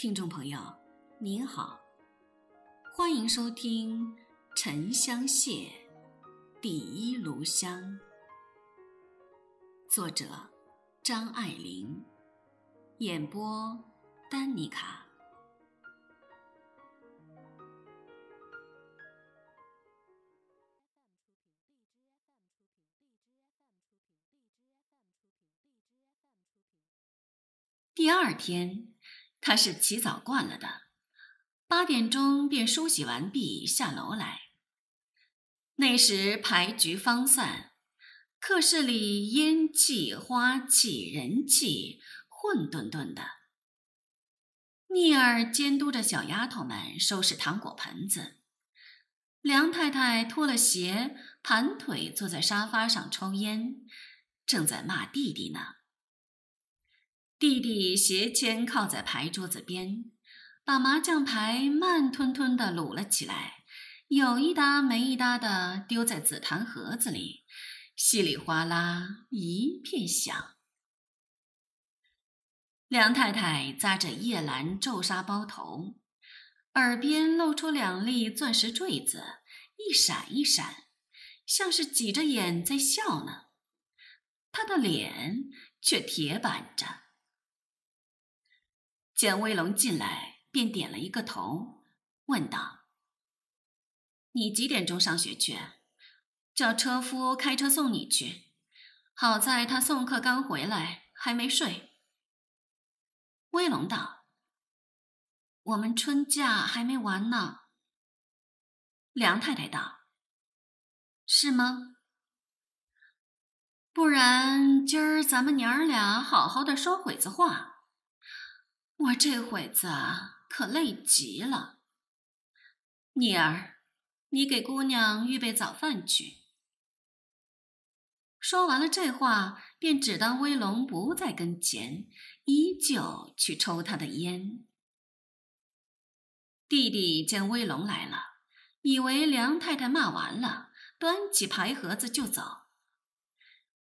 听众朋友，您好，欢迎收听《沉香屑·第一炉香》，作者张爱玲，演播丹妮卡。第二天。他是起早惯了的，八点钟便梳洗完毕下楼来。那时牌局方散，客室里烟气、花气、人气混沌沌的。聂儿监督着小丫头们收拾糖果盆子，梁太太脱了鞋，盘腿坐在沙发上抽烟，正在骂弟弟呢。弟弟斜肩靠在牌桌子边，把麻将牌慢吞吞地撸了起来，有一搭没一搭地丢在紫檀盒子里，稀里哗啦一片响。梁太太扎着叶兰皱纱包头，耳边露出两粒钻石坠子，一闪一闪，像是挤着眼在笑呢。她的脸却铁板着。见威龙进来，便点了一个头，问道：“你几点钟上学去？叫车夫开车送你去。好在他送客刚回来，还没睡。”威龙道：“我们春假还没完呢。”梁太太道：“是吗？不然今儿咱们娘儿俩好好的说会子话。”我这会子可累极了，妮儿，你给姑娘预备早饭去。说完了这话，便只当威龙不在跟前，依旧去抽他的烟。弟弟见威龙来了，以为梁太太骂完了，端起牌盒子就走。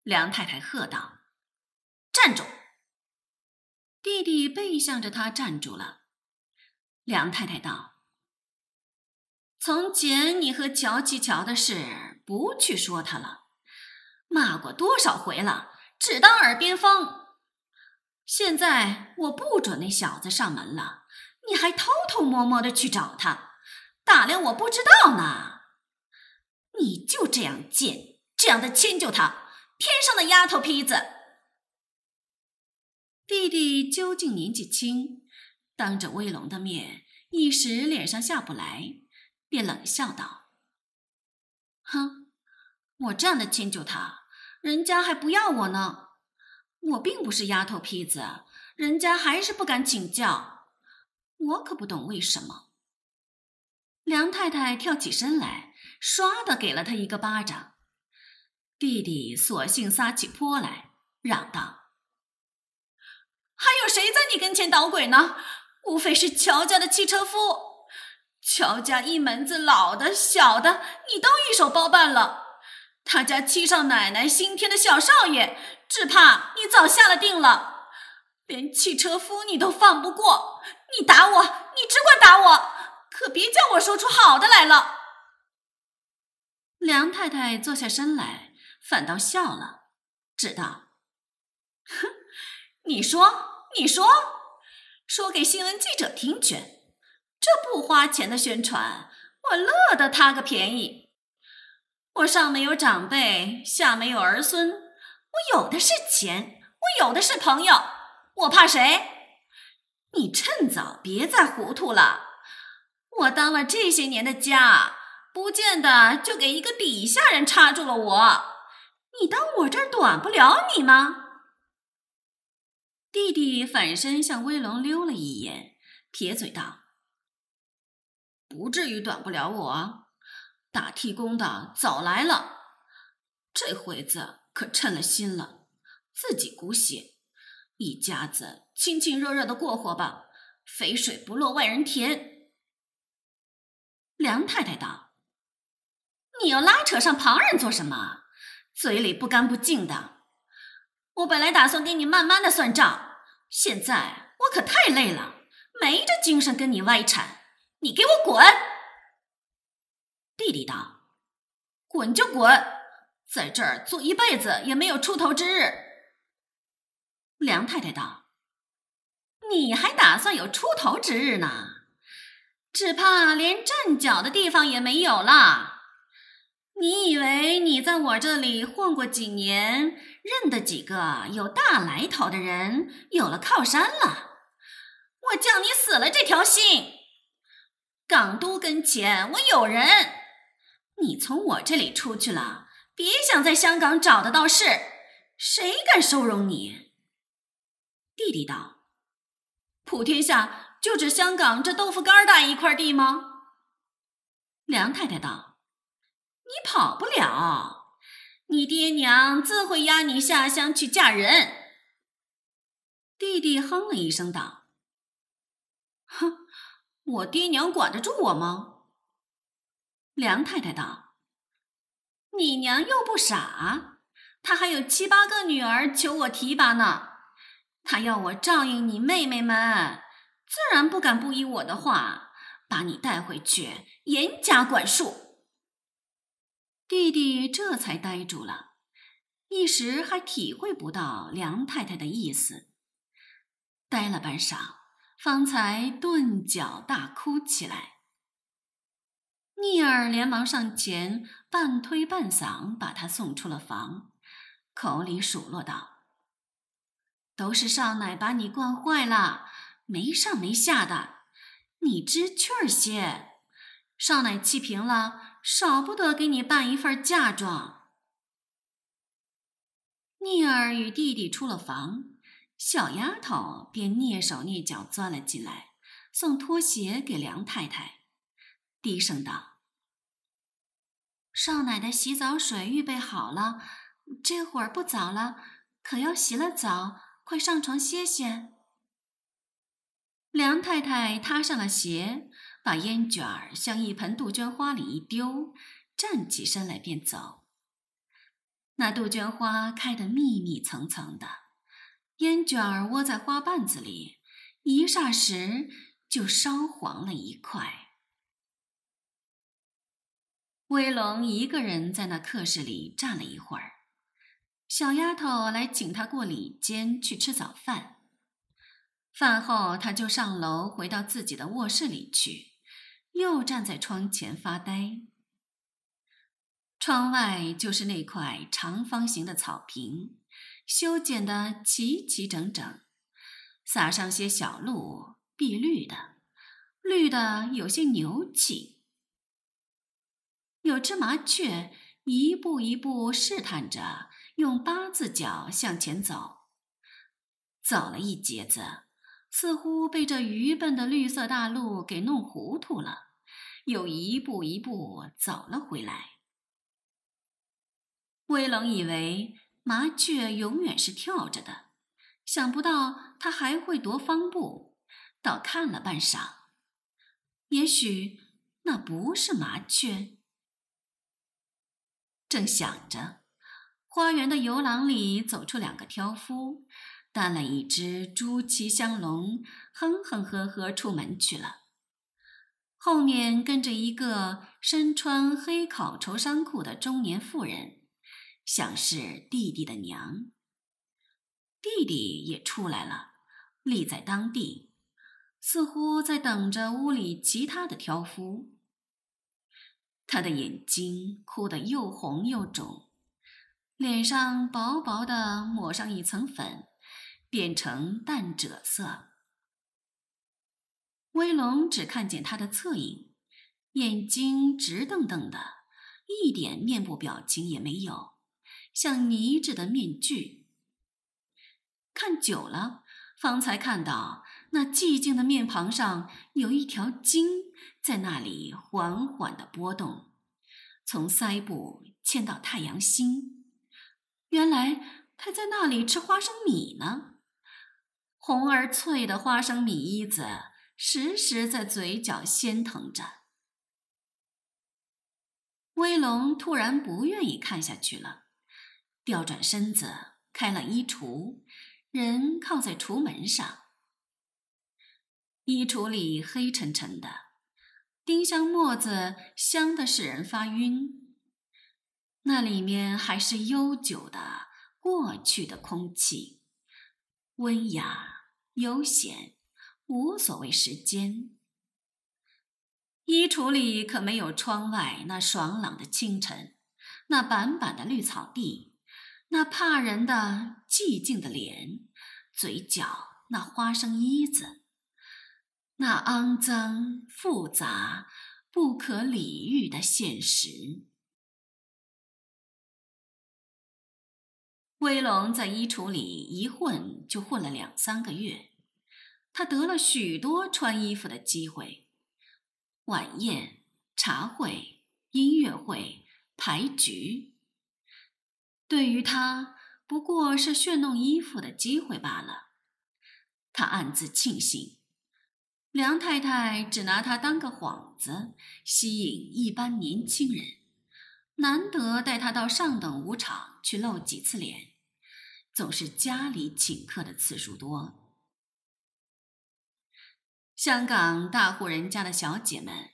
梁太太喝道：“站住！”弟弟背向着他站住了。梁太太道：“从前你和乔七乔的事，不去说他了，骂过多少回了，只当耳边风。现在我不准那小子上门了，你还偷偷摸摸的去找他，打量我不知道呢。你就这样贱，这样的迁就他，天上的丫头坯子！”弟弟究竟年纪轻，当着威龙的面，一时脸上下不来，便冷笑道：“哼，我这样的迁就他，人家还不要我呢。我并不是丫头坯子，人家还是不敢请教。我可不懂为什么。”梁太太跳起身来，唰的给了他一个巴掌。弟弟索性撒起泼来，嚷道。还有谁在你跟前捣鬼呢？无非是乔家的汽车夫。乔家一门子老的、小的，你都一手包办了。他家七少奶奶新添的小少爷，只怕你早下了定了。连汽车夫你都放不过，你打我，你只管打我，可别叫我说出好的来了。梁太太坐下身来，反倒笑了，只道：“哼。”你说，你说，说给新闻记者听去。这不花钱的宣传，我乐得他个便宜。我上没有长辈，下没有儿孙，我有的是钱，我有的是朋友，我怕谁？你趁早别再糊涂了。我当了这些年的家，不见得就给一个底下人插住了我。你当我这儿短不了你吗？弟弟反身向威龙溜了一眼，撇嘴道：“不至于短不了我，打替工的早来了，这回子可趁了心了，自己鼓血，一家子亲亲热热的过活吧，肥水不落外人田。”梁太太道：“你要拉扯上旁人做什么？嘴里不干不净的。我本来打算跟你慢慢的算账。”现在我可太累了，没这精神跟你歪缠，你给我滚！弟弟道：“滚就滚，在这儿坐一辈子也没有出头之日。”梁太太道：“你还打算有出头之日呢？只怕连站脚的地方也没有了。你以为你在我这里混过几年，认得几个有大来头的人，有了靠山了？我叫你死了这条心。港都跟前我有人，你从我这里出去了，别想在香港找得到事，谁敢收容你？”弟弟道：“普天下就只香港这豆腐干大一块地吗？”梁太太道：“你跑不了，你爹娘自会押你下乡去嫁人。”弟弟哼了一声道：“哼，我爹娘管得住我吗？”梁太太道：“你娘又不傻，她还有七八个女儿求我提拔呢。”她要我照应你妹妹们，自然不敢不依我的话，把你带回去严加管束。弟弟这才呆住了，一时还体会不到梁太太的意思，呆了半晌，方才顿脚大哭起来。聂儿连忙上前，半推半搡，把他送出了房，口里数落道。都是少奶把你惯坏了，没上没下的，你知趣儿些。少奶气平了，少不得给你办一份嫁妆。聂儿与弟弟出了房，小丫头便蹑手蹑脚钻了进来，送拖鞋给梁太太，低声道：“少奶的洗澡水预备好了，这会儿不早了，可要洗了澡。”快上床歇歇。梁太太踏上了鞋，把烟卷儿向一盆杜鹃花里一丢，站起身来便走。那杜鹃花开得密密层层的，烟卷儿窝在花瓣子里，一霎时就烧黄了一块。威龙一个人在那客室里站了一会儿。小丫头来请他过里间去吃早饭。饭后，他就上楼回到自己的卧室里去，又站在窗前发呆。窗外就是那块长方形的草坪，修剪得齐齐整整，撒上些小路，碧绿的，绿的有些牛气。有只麻雀一步一步试探着。用八字脚向前走，走了一截子，似乎被这愚笨的绿色大路给弄糊涂了，又一步一步走了回来。威龙以为麻雀永远是跳着的，想不到它还会踱方步，倒看了半晌，也许那不是麻雀。正想着。花园的游廊里走出两个挑夫，担了一只朱漆香笼，哼哼呵呵出门去了。后面跟着一个身穿黑烤绸衫裤的中年妇人，像是弟弟的娘。弟弟也出来了，立在当地，似乎在等着屋里其他的挑夫。他的眼睛哭得又红又肿。脸上薄薄的抹上一层粉，变成淡赭色。威龙只看见他的侧影，眼睛直瞪瞪的，一点面部表情也没有，像泥质的面具。看久了，方才看到那寂静的面庞上有一条筋在那里缓缓的波动，从腮部牵到太阳心。原来他在那里吃花生米呢，红而脆的花生米衣子时时在嘴角鲜疼着。威龙突然不愿意看下去了，调转身子开了衣橱，人靠在橱门上。衣橱里黑沉沉的，丁香沫子香的使人发晕。那里面还是悠久的过去的空气，温雅悠闲，无所谓时间。衣橱里可没有窗外那爽朗的清晨，那板板的绿草地，那怕人的寂静的脸，嘴角那花生衣子，那肮脏复杂、不可理喻的现实。威龙在衣橱里一混就混了两三个月，他得了许多穿衣服的机会。晚宴、茶会、音乐会、牌局，对于他不过是炫弄衣服的机会罢了。他暗自庆幸，梁太太只拿他当个幌子，吸引一般年轻人，难得带他到上等舞场去露几次脸，总是家里请客的次数多。香港大户人家的小姐们，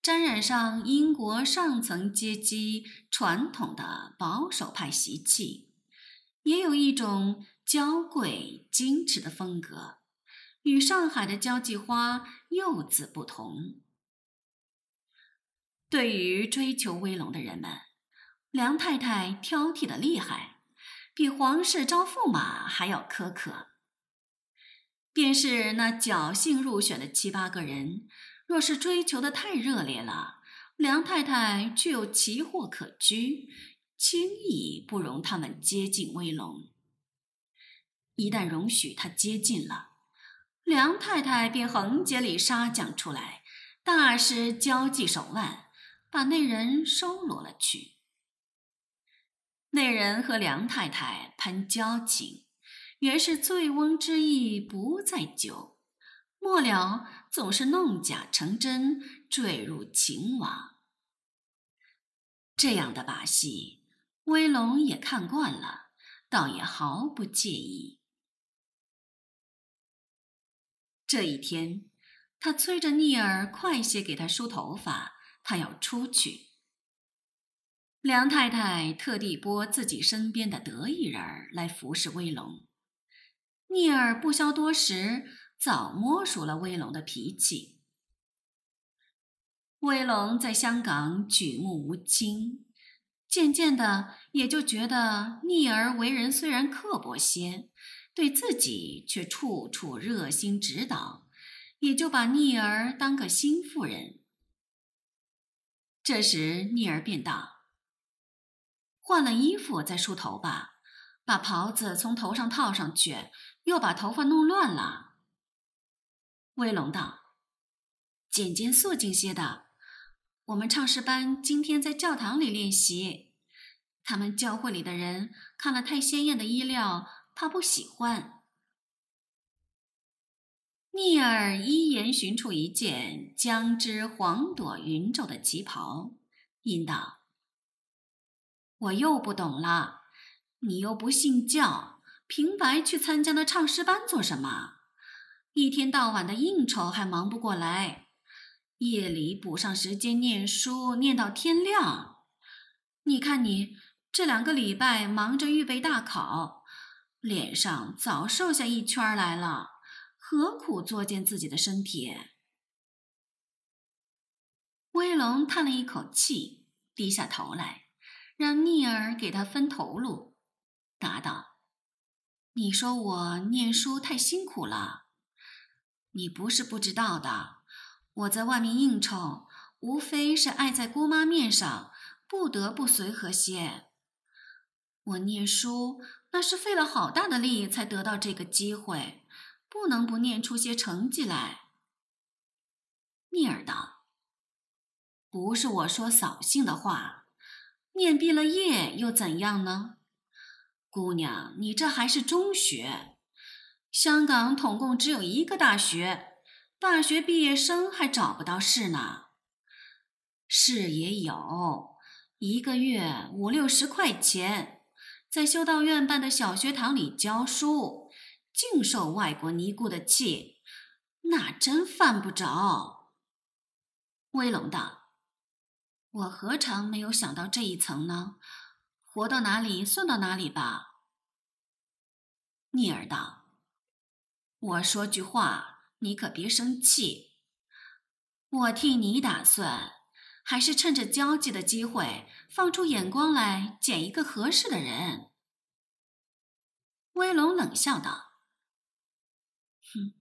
沾染上英国上层阶级传统的保守派习气，也有一种娇贵矜持的风格，与上海的交际花柚子不同。对于追求威龙的人们，梁太太挑剔的厉害，比皇室招驸马还要苛刻。便是那侥幸入选的七八个人，若是追求的太热烈了，梁太太却有奇货可居，轻易不容他们接近威龙。一旦容许他接近了，梁太太便横街里杀将出来，大施交际手腕，把那人收罗了去。那人和梁太太攀交情。原是醉翁之意不在酒，末了总是弄假成真，坠入情网。这样的把戏，威龙也看惯了，倒也毫不介意。这一天，他催着聂儿快些给他梳头发，他要出去。梁太太特地拨自己身边的得意人儿来服侍威龙。聂儿不消多时，早摸熟了威龙的脾气。威龙在香港举目无亲，渐渐的也就觉得聂儿为人虽然刻薄些，对自己却处处热心指导，也就把聂儿当个新妇人。这时聂儿便道：“换了衣服再梳头吧，把袍子从头上套上去。”又把头发弄乱了。威龙道：“简简素净些的。我们唱诗班今天在教堂里练习，他们教会里的人看了太鲜艳的衣料，怕不喜欢。”聂儿依言寻出一件将之黄朵云皱的旗袍，应道：“我又不懂了，你又不信教。”平白去参加那唱诗班做什么？一天到晚的应酬还忙不过来，夜里补上时间念书，念到天亮。你看你这两个礼拜忙着预备大考，脸上早瘦下一圈来了，何苦作践自己的身体？威龙叹了一口气，低下头来，让逆儿给他分头路，答道。你说我念书太辛苦了，你不是不知道的。我在外面应酬，无非是碍在姑妈面上，不得不随和些。我念书那是费了好大的力才得到这个机会，不能不念出些成绩来。聂儿道：“不是我说扫兴的话，念毕了业又怎样呢？”姑娘，你这还是中学，香港统共只有一个大学，大学毕业生还找不到事呢。事也有，一个月五六十块钱，在修道院办的小学堂里教书，净受外国尼姑的气，那真犯不着。威龙道：“我何尝没有想到这一层呢？活到哪里算到哪里吧。”聂儿道：“我说句话，你可别生气。我替你打算，还是趁着交际的机会，放出眼光来捡一个合适的人。”威龙冷笑道：“哼，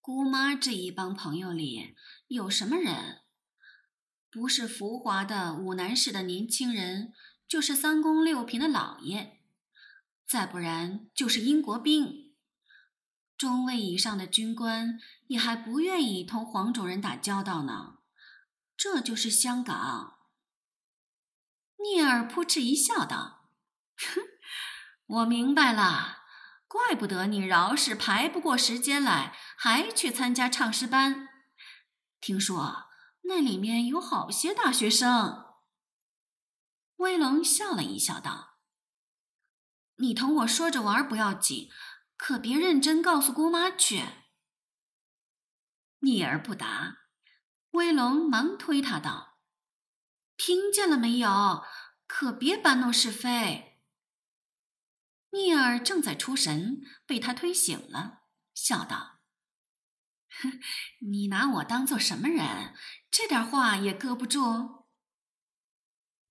姑妈这一帮朋友里有什么人？不是浮华的武南市的年轻人，就是三宫六品的老爷，再不然就是英国兵。中尉以上的军官也还不愿意同黄种人打交道呢。这就是香港。”聂耳扑哧一笑道：“哼。”我明白了，怪不得你饶是排不过时间来，还去参加唱诗班。听说那里面有好些大学生。威龙笑了一笑，道：“你同我说着玩不要紧，可别认真告诉姑妈去。”逆而不答，威龙忙推他道：“听见了没有？可别搬弄是非。”聂儿正在出神，被他推醒了，笑道：“ 你拿我当做什么人？这点话也搁不住。”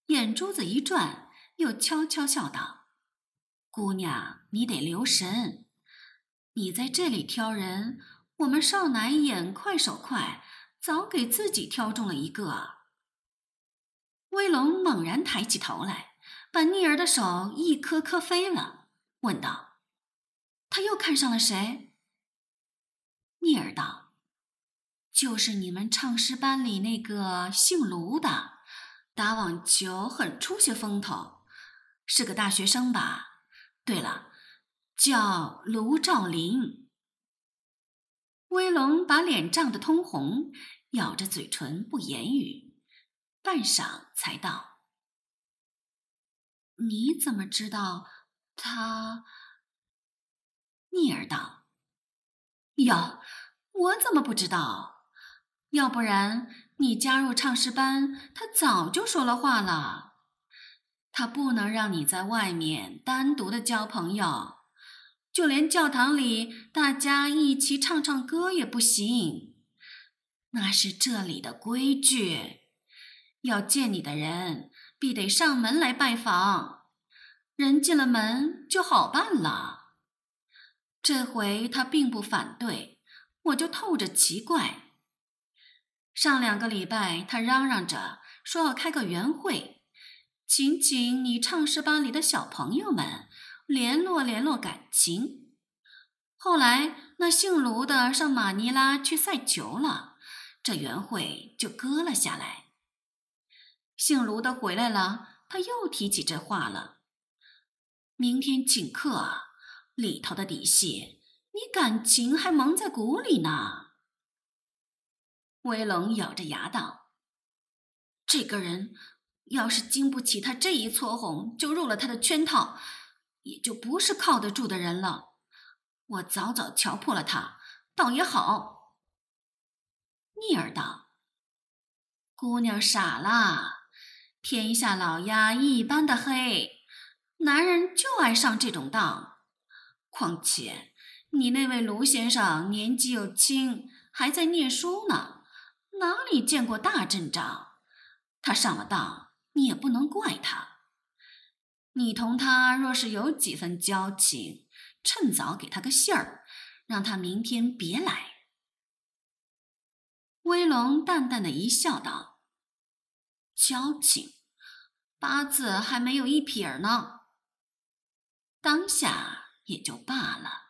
眼珠子一转，又悄悄笑道：“姑娘，你得留神，你在这里挑人，我们少奶眼快手快，早给自己挑中了一个。”威龙猛然抬起头来，把逆儿的手一颗颗飞了。问道：“他又看上了谁？”聂儿道：“就是你们唱诗班里那个姓卢的，打网球很出些风头，是个大学生吧？对了，叫卢兆林。”威龙把脸涨得通红，咬着嘴唇不言语，半晌才道：“你怎么知道？”他，聂儿道：“哟，我怎么不知道？要不然你加入唱诗班，他早就说了话了。他不能让你在外面单独的交朋友，就连教堂里大家一起唱唱歌也不行。那是这里的规矩，要见你的人必得上门来拜访。”人进了门就好办了。这回他并不反对，我就透着奇怪。上两个礼拜，他嚷嚷着说要开个圆会，请请你唱诗班里的小朋友们联络联络感情。后来那姓卢的上马尼拉去赛球了，这圆会就搁了下来。姓卢的回来了，他又提起这话了。明天请客，里头的底细，你感情还蒙在鼓里呢。威龙咬着牙道：“这个人要是经不起他这一撮红，就入了他的圈套，也就不是靠得住的人了。我早早瞧破了他，倒也好。”逆儿道：“姑娘傻了，天下老鸭一般的黑。”男人就爱上这种当，况且你那位卢先生年纪又轻，还在念书呢，哪里见过大阵仗？他上了当，你也不能怪他。你同他若是有几分交情，趁早给他个信儿，让他明天别来。威龙淡淡的一笑，道：“交情，八字还没有一撇呢。”当下也就罢了。